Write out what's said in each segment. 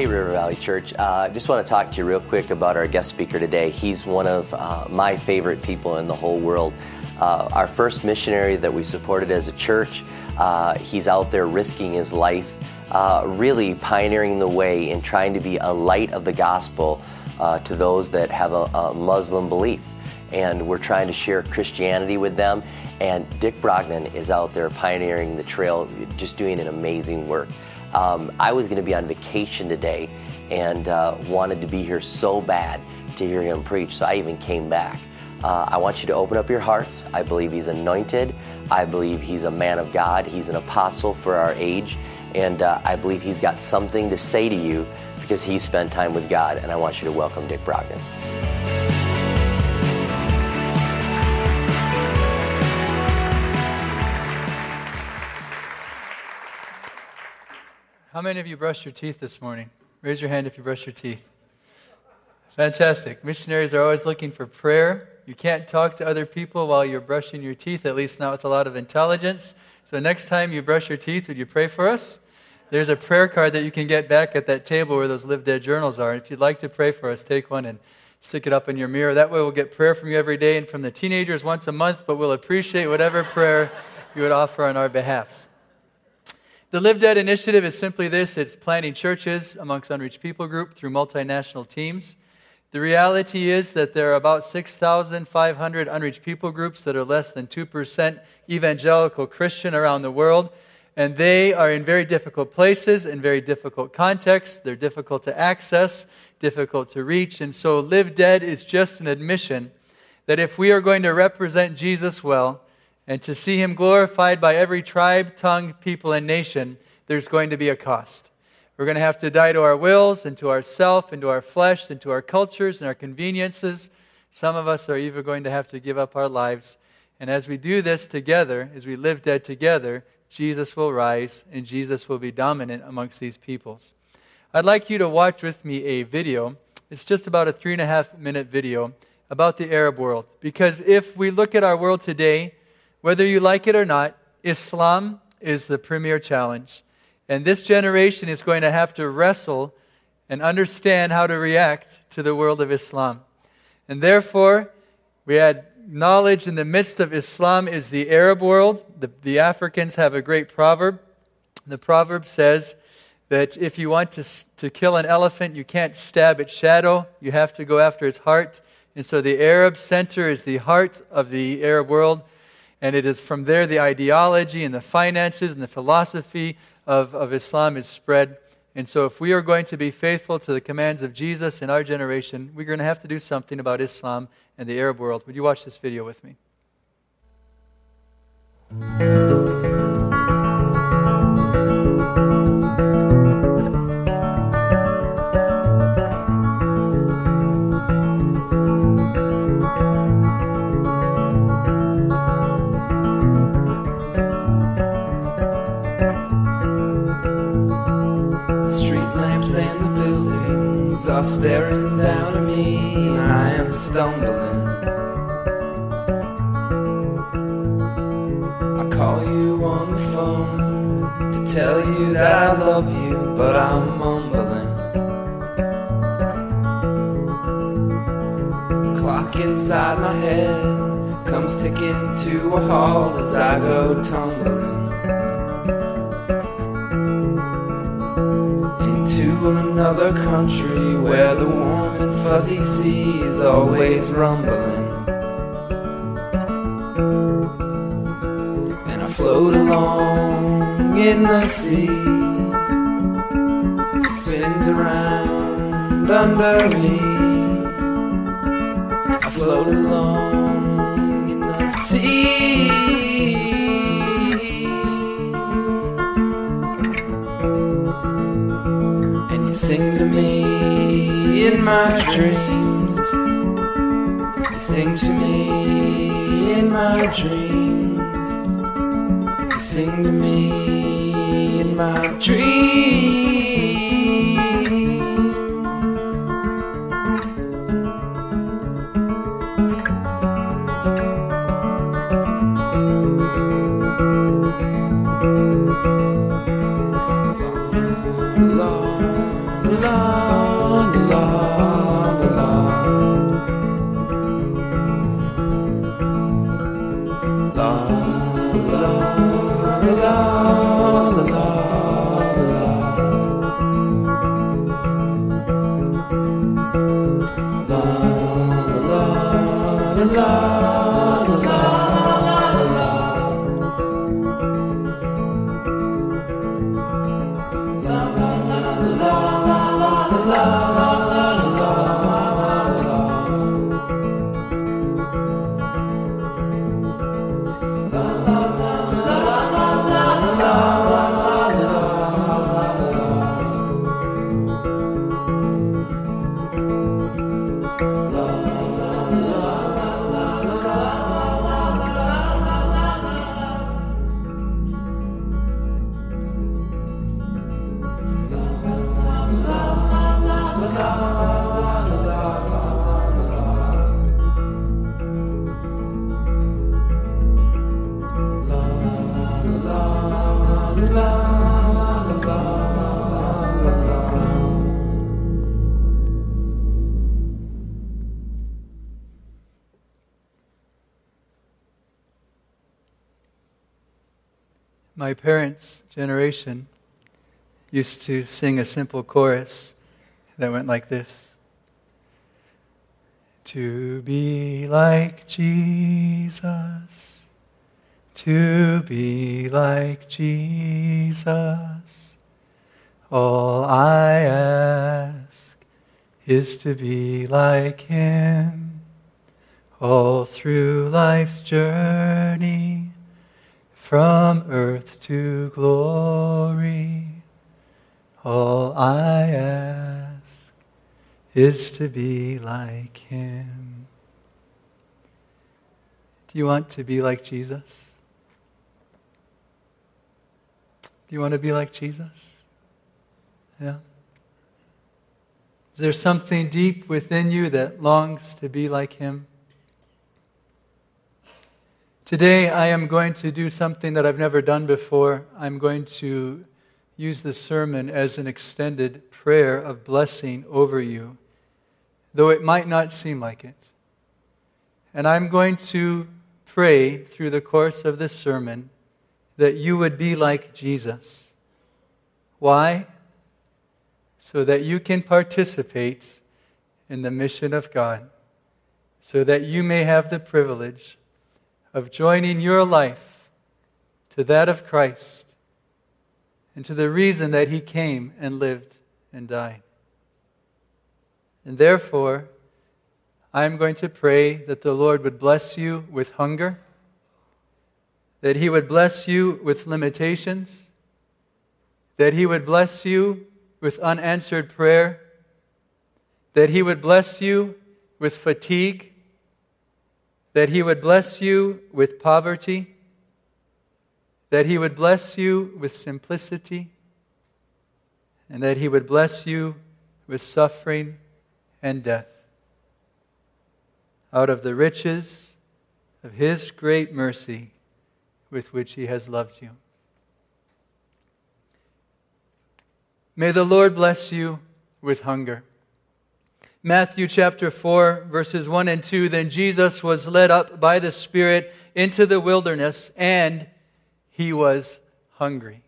Hey, River Valley Church. I uh, just want to talk to you real quick about our guest speaker today. He's one of uh, my favorite people in the whole world. Uh, our first missionary that we supported as a church, uh, he's out there risking his life, uh, really pioneering the way and trying to be a light of the gospel uh, to those that have a, a Muslim belief. And we're trying to share Christianity with them. And Dick Brogden is out there pioneering the trail, just doing an amazing work. Um, I was going to be on vacation today and uh, wanted to be here so bad to hear him preach, so I even came back. Uh, I want you to open up your hearts. I believe he's anointed. I believe he's a man of God. He's an apostle for our age. And uh, I believe he's got something to say to you because he spent time with God. And I want you to welcome Dick Brogden. How many of you brushed your teeth this morning? Raise your hand if you brushed your teeth. Fantastic. Missionaries are always looking for prayer. You can't talk to other people while you're brushing your teeth, at least not with a lot of intelligence. So, next time you brush your teeth, would you pray for us? There's a prayer card that you can get back at that table where those Live Dead journals are. If you'd like to pray for us, take one and stick it up in your mirror. That way, we'll get prayer from you every day and from the teenagers once a month, but we'll appreciate whatever prayer you would offer on our behalfs. The Live Dead initiative is simply this it's planting churches amongst unreached people group through multinational teams. The reality is that there are about 6,500 unreached people groups that are less than 2% evangelical Christian around the world. And they are in very difficult places, in very difficult contexts. They're difficult to access, difficult to reach. And so, Live Dead is just an admission that if we are going to represent Jesus well, and to see him glorified by every tribe, tongue, people, and nation, there's going to be a cost. We're going to have to die to our wills and to ourself and to our flesh and to our cultures and our conveniences. Some of us are even going to have to give up our lives. And as we do this together, as we live dead together, Jesus will rise and Jesus will be dominant amongst these peoples. I'd like you to watch with me a video. It's just about a three and a half minute video about the Arab world. Because if we look at our world today, whether you like it or not, Islam is the premier challenge. And this generation is going to have to wrestle and understand how to react to the world of Islam. And therefore, we had knowledge in the midst of Islam is the Arab world. The, the Africans have a great proverb. The proverb says that if you want to, to kill an elephant, you can't stab its shadow, you have to go after its heart. And so the Arab center is the heart of the Arab world. And it is from there the ideology and the finances and the philosophy of, of Islam is spread. And so, if we are going to be faithful to the commands of Jesus in our generation, we're going to have to do something about Islam and the Arab world. Would you watch this video with me? Staring down at me and I am stumbling. I call you on the phone to tell you that I love you, but I'm mumbling. The clock inside my head comes ticking to a halt as I go tumbling. Another country where the warm and fuzzy sea is always rumbling. And I float along in the sea. It spins around under me. I float along in the sea. in my dreams. You sing to me in my dreams. You sing to me in my dreams. love. My parents' generation used to sing a simple chorus that went like this. To be like Jesus, to be like Jesus, all I ask is to be like Him all through life's journey from earth to glory, all I ask is to be like him. Do you want to be like Jesus? Do you want to be like Jesus? Yeah. Is there something deep within you that longs to be like him? Today, I am going to do something that I've never done before. I'm going to use the sermon as an extended prayer of blessing over you, though it might not seem like it. And I'm going to pray through the course of this sermon that you would be like Jesus. Why? So that you can participate in the mission of God, so that you may have the privilege of joining your life to that of Christ and to the reason that he came and lived and died. And therefore, I am going to pray that the Lord would bless you with hunger, that he would bless you with limitations, that he would bless you with unanswered prayer, that he would bless you with fatigue that He would bless you with poverty, that He would bless you with simplicity, and that He would bless you with suffering and death. Out of the riches of His great mercy with which He has loved you. May the Lord bless you with hunger. Matthew chapter 4, verses 1 and 2 Then Jesus was led up by the Spirit into the wilderness, and he was hungry.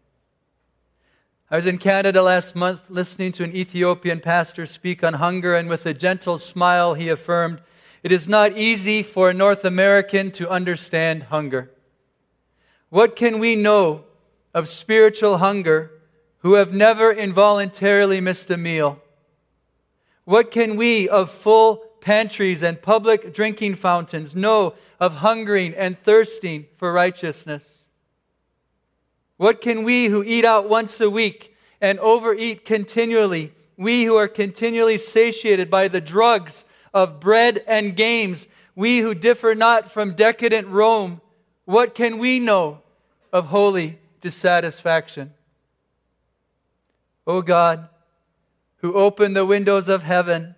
I was in Canada last month listening to an Ethiopian pastor speak on hunger, and with a gentle smile, he affirmed, It is not easy for a North American to understand hunger. What can we know of spiritual hunger who have never involuntarily missed a meal? What can we of full pantries and public drinking fountains know of hungering and thirsting for righteousness? What can we who eat out once a week and overeat continually, we who are continually satiated by the drugs of bread and games, we who differ not from decadent Rome, what can we know of holy dissatisfaction? O God, who opened the windows of heaven,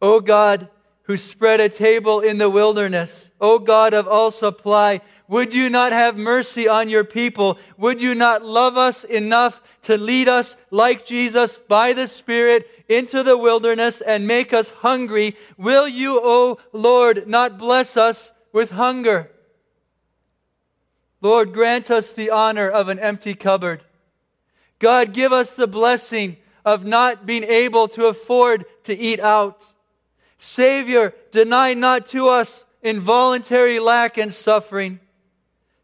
O God, who spread a table in the wilderness, O God of all supply, would you not have mercy on your people? Would you not love us enough to lead us like Jesus by the Spirit into the wilderness and make us hungry? Will you, O Lord, not bless us with hunger? Lord, grant us the honor of an empty cupboard. God, give us the blessing of not being able to afford to eat out. Savior, deny not to us involuntary lack and suffering.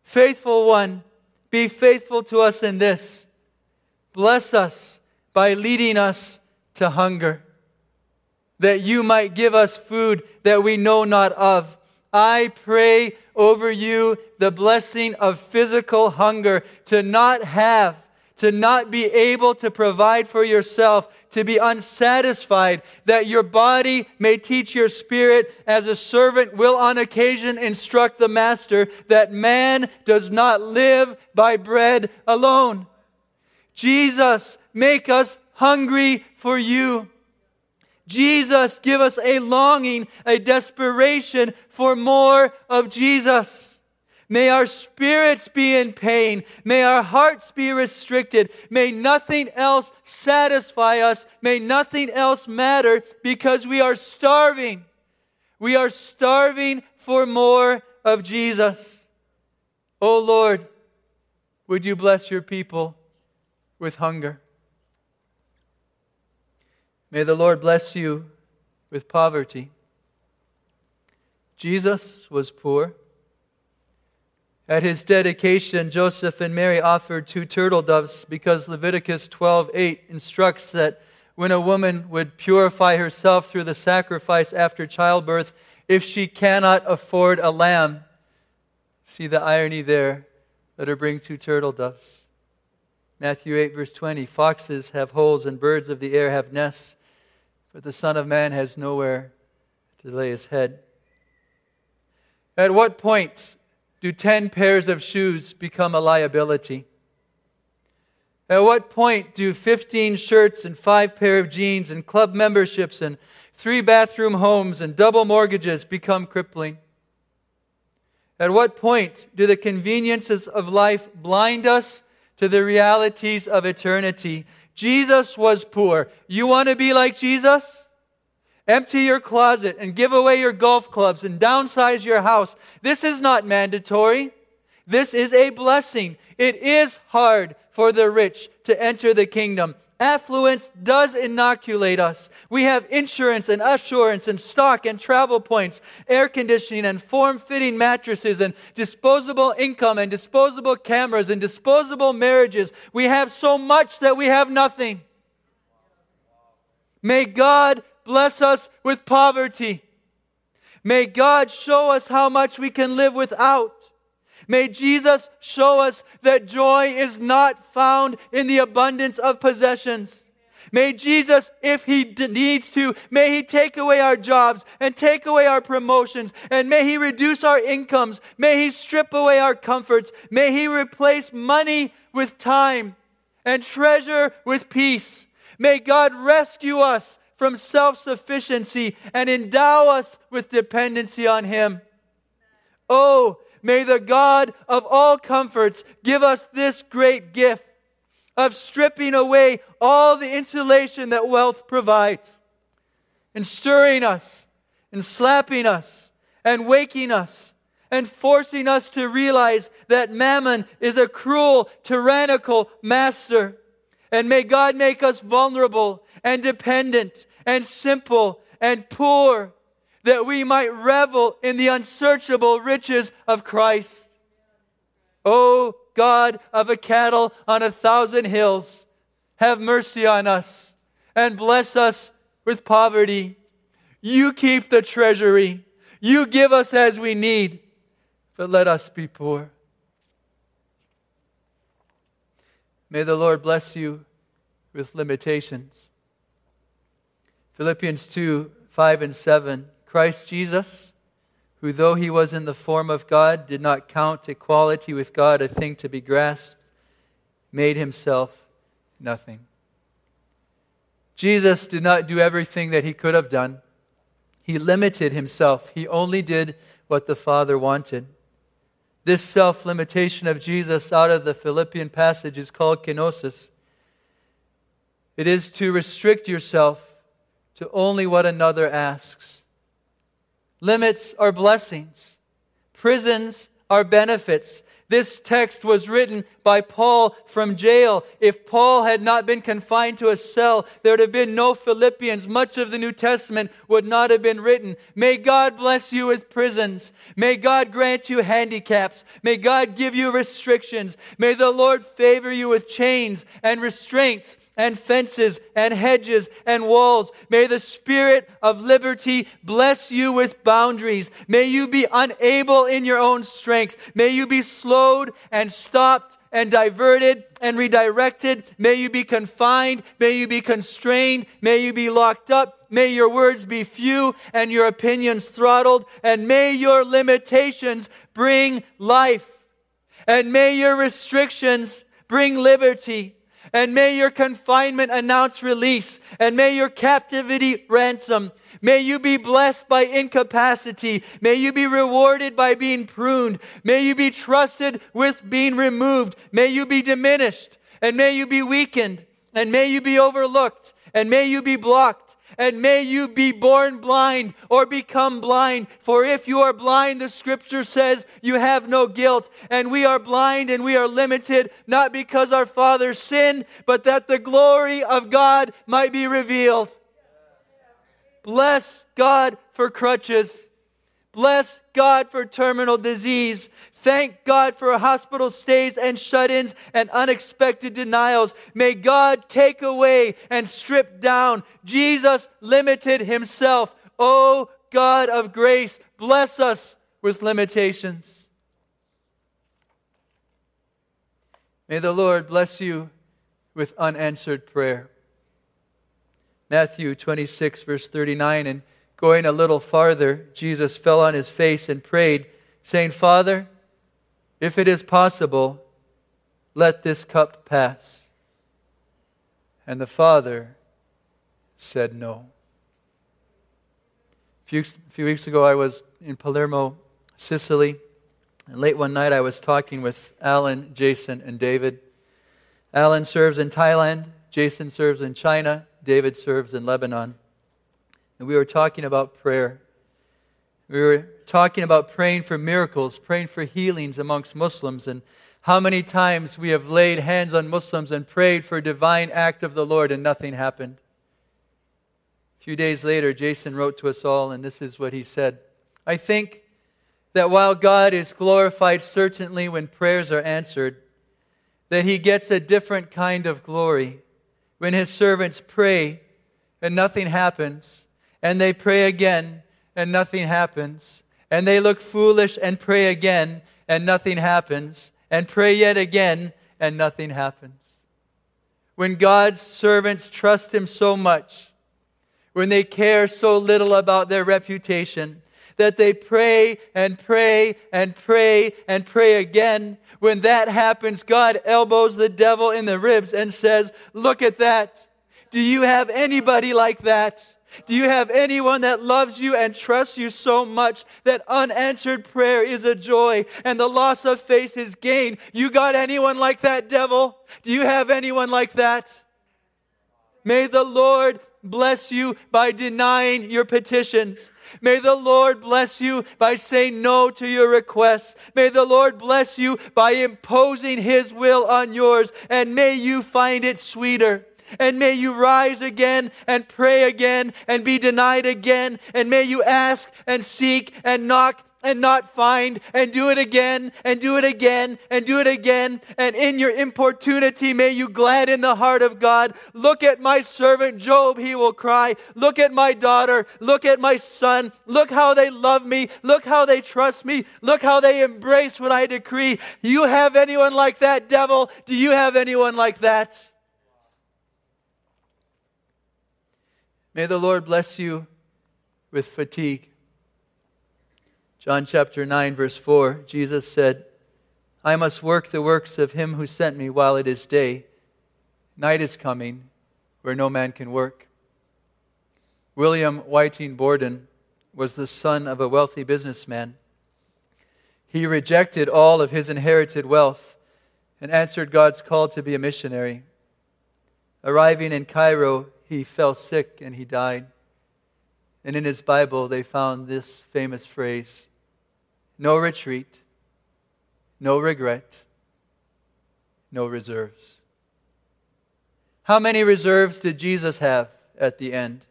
Faithful one, be faithful to us in this. Bless us by leading us to hunger, that you might give us food that we know not of. I pray over you the blessing of physical hunger to not have to not be able to provide for yourself, to be unsatisfied, that your body may teach your spirit as a servant will on occasion instruct the master, that man does not live by bread alone. Jesus, make us hungry for you. Jesus, give us a longing, a desperation for more of Jesus. May our spirits be in pain. May our hearts be restricted. May nothing else satisfy us. May nothing else matter because we are starving. We are starving for more of Jesus. Oh Lord, would you bless your people with hunger? May the Lord bless you with poverty. Jesus was poor. At his dedication, Joseph and Mary offered two turtle doves because Leviticus 12:8 instructs that when a woman would purify herself through the sacrifice after childbirth, if she cannot afford a lamb, see the irony there, let her bring two turtle doves. Matthew 8, verse 20 Foxes have holes and birds of the air have nests, but the Son of Man has nowhere to lay his head. At what point do 10 pairs of shoes become a liability? At what point do 15 shirts and five pair of jeans and club memberships and three bathroom homes and double mortgages become crippling? At what point do the conveniences of life blind us to the realities of eternity? Jesus was poor. You want to be like Jesus? Empty your closet and give away your golf clubs and downsize your house. This is not mandatory. This is a blessing. It is hard for the rich to enter the kingdom. Affluence does inoculate us. We have insurance and assurance and stock and travel points, air conditioning and form fitting mattresses and disposable income and disposable cameras and disposable marriages. We have so much that we have nothing. May God bless us with poverty. May God show us how much we can live without. May Jesus show us that joy is not found in the abundance of possessions. May Jesus, if He needs to, may He take away our jobs and take away our promotions, and may He reduce our incomes. May He strip away our comforts. May He replace money with time and treasure with peace. May God rescue us from self sufficiency and endow us with dependency on Him. Oh, may the God of all comforts give us this great gift of stripping away all the insulation that wealth provides and stirring us and slapping us and waking us and forcing us to realize that mammon is a cruel, tyrannical master. And may God make us vulnerable and dependent and simple and poor, that we might revel in the unsearchable riches of Christ. O God of a cattle on a thousand hills, have mercy on us and bless us with poverty. You keep the treasury. You give us as we need, but let us be poor. May the Lord bless you with limitations. Philippians 2 5 and 7. Christ Jesus, who, though he was in the form of God, did not count equality with God a thing to be grasped, made himself nothing. Jesus did not do everything that he could have done. He limited himself. He only did what the Father wanted. This self limitation of Jesus out of the Philippian passage is called kenosis. It is to restrict yourself to only what another asks. Limits are blessings, prisons are benefits. This text was written by Paul from jail. If Paul had not been confined to a cell, there would have been no Philippians. Much of the New Testament would not have been written. May God bless you with prisons. May God grant you handicaps. May God give you restrictions. May the Lord favor you with chains and restraints and fences and hedges and walls. May the Spirit of liberty bless you with boundaries. May you be unable in your own strength. May you be slowed and stopped and diverted and redirected. May you be confined. May you be constrained. May you be locked up. May your words be few and your opinions throttled. And may your limitations bring life. And may your restrictions bring liberty. And may your confinement announce release. And may your captivity ransom. May you be blessed by incapacity. May you be rewarded by being pruned. May you be trusted with being removed. May you be diminished. And may you be weakened. And may you be overlooked. And may you be blocked and may you be born blind or become blind. For if you are blind, the scripture says you have no guilt. And we are blind and we are limited, not because our father sinned, but that the glory of God might be revealed. Bless God for crutches. Bless God for terminal disease. Thank God for hospital stays and shut ins and unexpected denials. May God take away and strip down. Jesus limited himself. Oh God of grace, bless us with limitations. May the Lord bless you with unanswered prayer. Matthew 26, verse 39. And going a little farther, Jesus fell on his face and prayed, saying, Father, if it is possible, let this cup pass. And the father said no. A few, a few weeks ago, I was in Palermo, Sicily. And late one night, I was talking with Alan, Jason, and David. Alan serves in Thailand, Jason serves in China, David serves in Lebanon. And we were talking about prayer. We were talking about praying for miracles, praying for healings amongst Muslims, and how many times we have laid hands on Muslims and prayed for a divine act of the Lord and nothing happened. A few days later, Jason wrote to us all, and this is what he said I think that while God is glorified certainly when prayers are answered, that he gets a different kind of glory when his servants pray and nothing happens, and they pray again and nothing happens. And they look foolish and pray again and nothing happens. And pray yet again and nothing happens. When God's servants trust Him so much, when they care so little about their reputation, that they pray and pray and pray and pray again. When that happens, God elbows the devil in the ribs and says, Look at that. Do you have anybody like that? Do you have anyone that loves you and trusts you so much that unanswered prayer is a joy and the loss of faith is gain? You got anyone like that, devil? Do you have anyone like that? May the Lord bless you by denying your petitions. May the Lord bless you by saying no to your requests. May the Lord bless you by imposing His will on yours, and may you find it sweeter. And may you rise again and pray again and be denied again. And may you ask and seek and knock and not find and do it again and do it again and do it again. And in your importunity, may you gladden the heart of God. Look at my servant Job, he will cry. Look at my daughter. Look at my son. Look how they love me. Look how they trust me. Look how they embrace what I decree. You have anyone like that, devil? Do you have anyone like that? May the Lord bless you with fatigue. John chapter 9, verse 4, Jesus said, I must work the works of him who sent me while it is day. Night is coming where no man can work. William Whiting Borden was the son of a wealthy businessman. He rejected all of his inherited wealth and answered God's call to be a missionary. Arriving in Cairo, he fell sick and he died. And in his Bible, they found this famous phrase no retreat, no regret, no reserves. How many reserves did Jesus have at the end?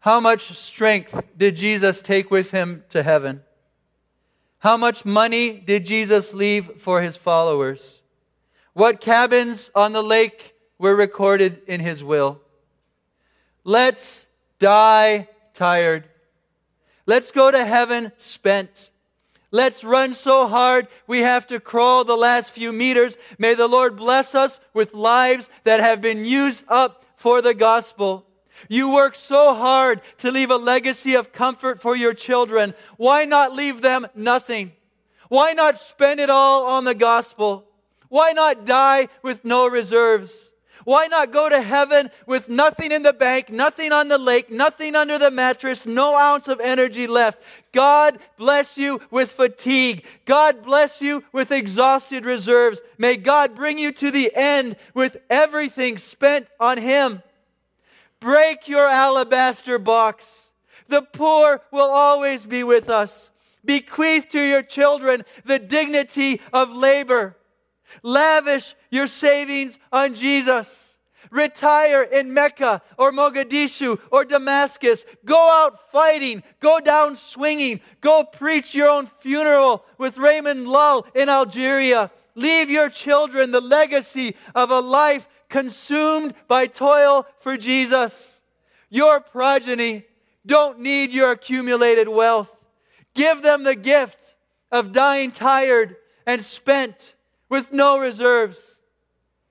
How much strength did Jesus take with him to heaven? How much money did Jesus leave for his followers? What cabins on the lake were recorded in his will? Let's die tired. Let's go to heaven spent. Let's run so hard we have to crawl the last few meters. May the Lord bless us with lives that have been used up for the gospel. You work so hard to leave a legacy of comfort for your children. Why not leave them nothing? Why not spend it all on the gospel? Why not die with no reserves? Why not go to heaven with nothing in the bank, nothing on the lake, nothing under the mattress, no ounce of energy left? God bless you with fatigue. God bless you with exhausted reserves. May God bring you to the end with everything spent on Him. Break your alabaster box. The poor will always be with us. Bequeath to your children the dignity of labor. Lavish your savings on Jesus. Retire in Mecca or Mogadishu or Damascus. Go out fighting. Go down swinging. Go preach your own funeral with Raymond Lull in Algeria. Leave your children the legacy of a life consumed by toil for Jesus. Your progeny don't need your accumulated wealth. Give them the gift of dying tired and spent with no reserves.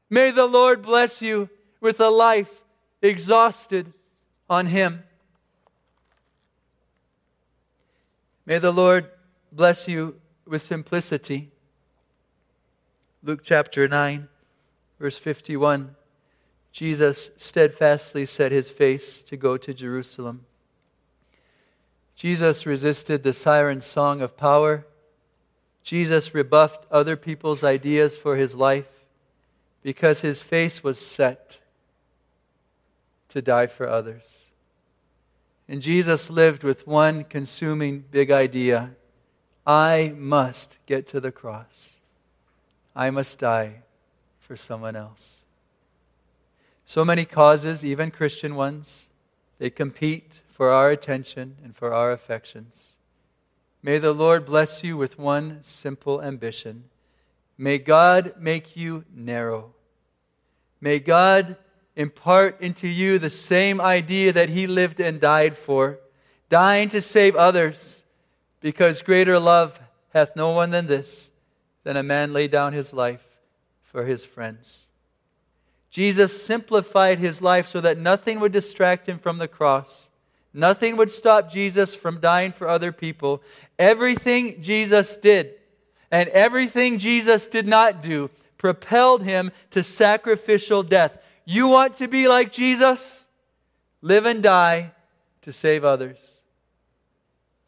May the Lord bless you with a life exhausted on Him. May the Lord bless you with simplicity. Luke chapter 9. Verse 51 Jesus steadfastly set his face to go to Jerusalem. Jesus resisted the siren song of power. Jesus rebuffed other people's ideas for his life because his face was set to die for others. And Jesus lived with one consuming big idea I must get to the cross, I must die for someone else. So many causes, even Christian ones, they compete for our attention and for our affections. May the Lord bless you with one simple ambition. May God make you narrow. May God impart into you the same idea that He lived and died for, dying to save others, because greater love hath no one than this, than a man lay down his life for his friends. Jesus simplified his life so that nothing would distract him from the cross. Nothing would stop Jesus from dying for other people. Everything Jesus did and everything Jesus did not do propelled him to sacrificial death. You want to be like Jesus? Live and die to save others.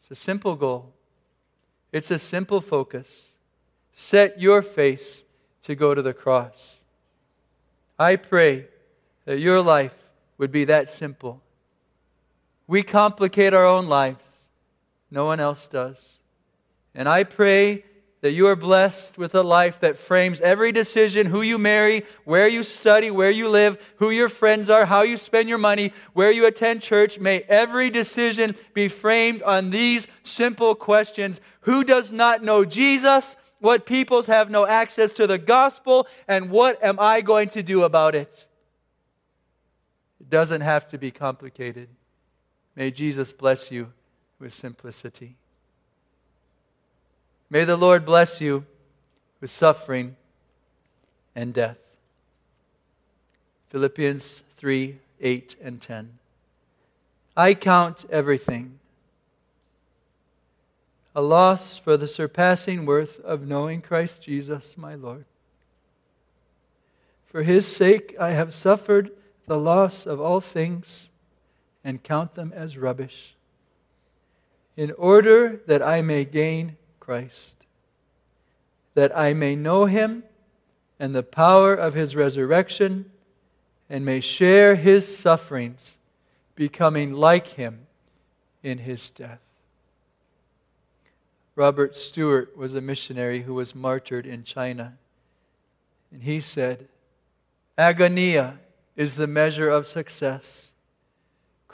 It's a simple goal, it's a simple focus. Set your face to go to the cross. I pray that your life would be that simple. We complicate our own lives, no one else does. And I pray that you are blessed with a life that frames every decision who you marry, where you study, where you live, who your friends are, how you spend your money, where you attend church. May every decision be framed on these simple questions Who does not know Jesus? What peoples have no access to the gospel, and what am I going to do about it? It doesn't have to be complicated. May Jesus bless you with simplicity. May the Lord bless you with suffering and death. Philippians 3 8 and 10. I count everything a loss for the surpassing worth of knowing Christ Jesus, my Lord. For his sake I have suffered the loss of all things and count them as rubbish, in order that I may gain Christ, that I may know him and the power of his resurrection, and may share his sufferings, becoming like him in his death. Robert Stewart was a missionary who was martyred in China. And he said, Agonia is the measure of success.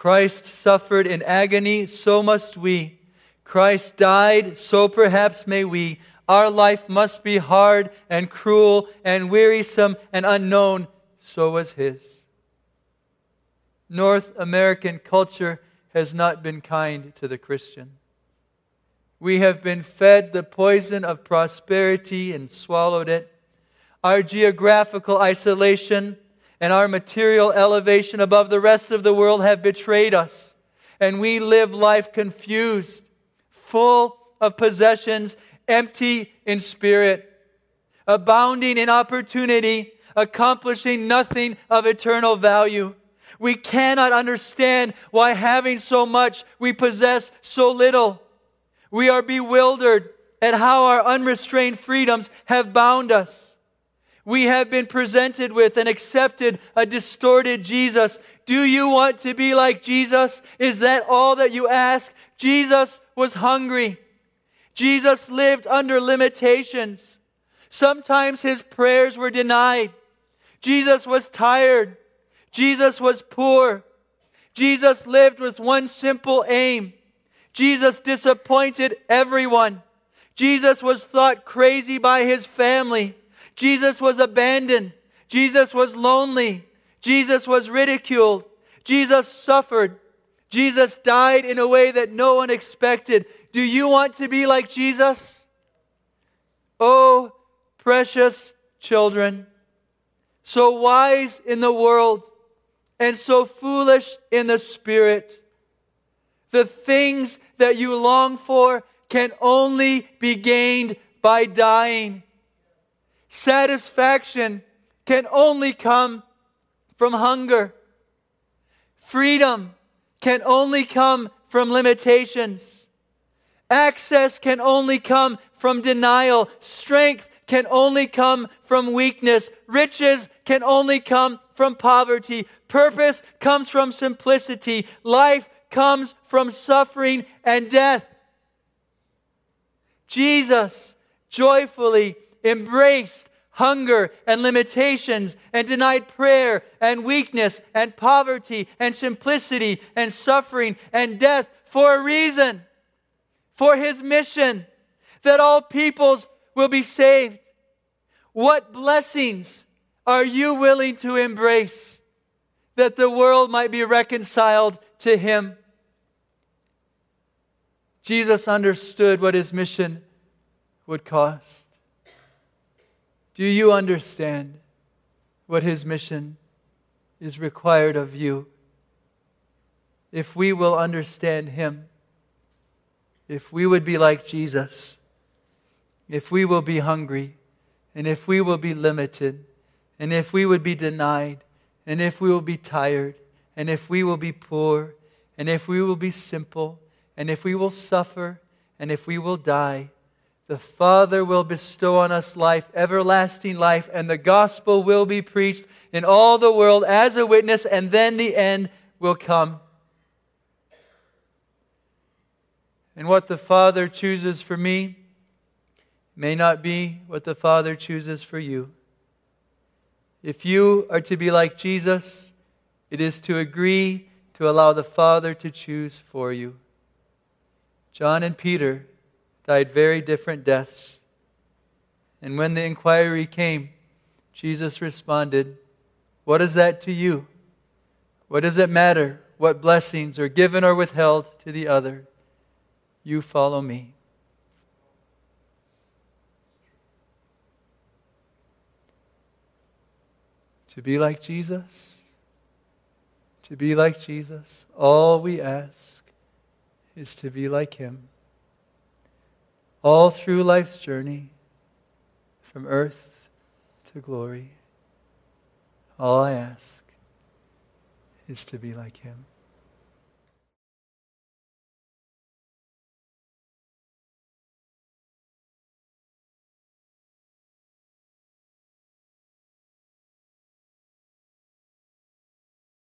Christ suffered in agony, so must we. Christ died, so perhaps may we. Our life must be hard and cruel and wearisome and unknown, so was his. North American culture has not been kind to the Christian. We have been fed the poison of prosperity and swallowed it. Our geographical isolation and our material elevation above the rest of the world have betrayed us. And we live life confused, full of possessions, empty in spirit, abounding in opportunity, accomplishing nothing of eternal value. We cannot understand why, having so much, we possess so little. We are bewildered at how our unrestrained freedoms have bound us. We have been presented with and accepted a distorted Jesus. Do you want to be like Jesus? Is that all that you ask? Jesus was hungry. Jesus lived under limitations. Sometimes his prayers were denied. Jesus was tired. Jesus was poor. Jesus lived with one simple aim Jesus disappointed everyone. Jesus was thought crazy by his family. Jesus was abandoned. Jesus was lonely. Jesus was ridiculed. Jesus suffered. Jesus died in a way that no one expected. Do you want to be like Jesus? Oh, precious children, so wise in the world and so foolish in the spirit. The things that you long for can only be gained by dying. Satisfaction can only come from hunger. Freedom can only come from limitations. Access can only come from denial. Strength can only come from weakness. Riches can only come from poverty. Purpose comes from simplicity. Life comes from suffering and death. Jesus joyfully embraced hunger and limitations and denied prayer and weakness and poverty and simplicity and suffering and death for a reason, for his mission that all peoples will be saved. What blessings are you willing to embrace that the world might be reconciled to him? Jesus understood what his mission would cost. Do you understand what his mission is required of you? If we will understand him, if we would be like Jesus, if we will be hungry, and if we will be limited, and if we would be denied, and if we will be tired, and if we will be poor, and if we will be simple, and if we will suffer, and if we will die, the Father will bestow on us life, everlasting life, and the gospel will be preached in all the world as a witness, and then the end will come. And what the Father chooses for me may not be what the Father chooses for you. If you are to be like Jesus, it is to agree to allow the Father to choose for you. John and Peter died very different deaths. And when the inquiry came, Jesus responded, What is that to you? What does it matter what blessings are given or withheld to the other? You follow me. To be like Jesus, to be like Jesus, all we ask is to be like him. All through life's journey, from earth to glory. All I ask is to be like him.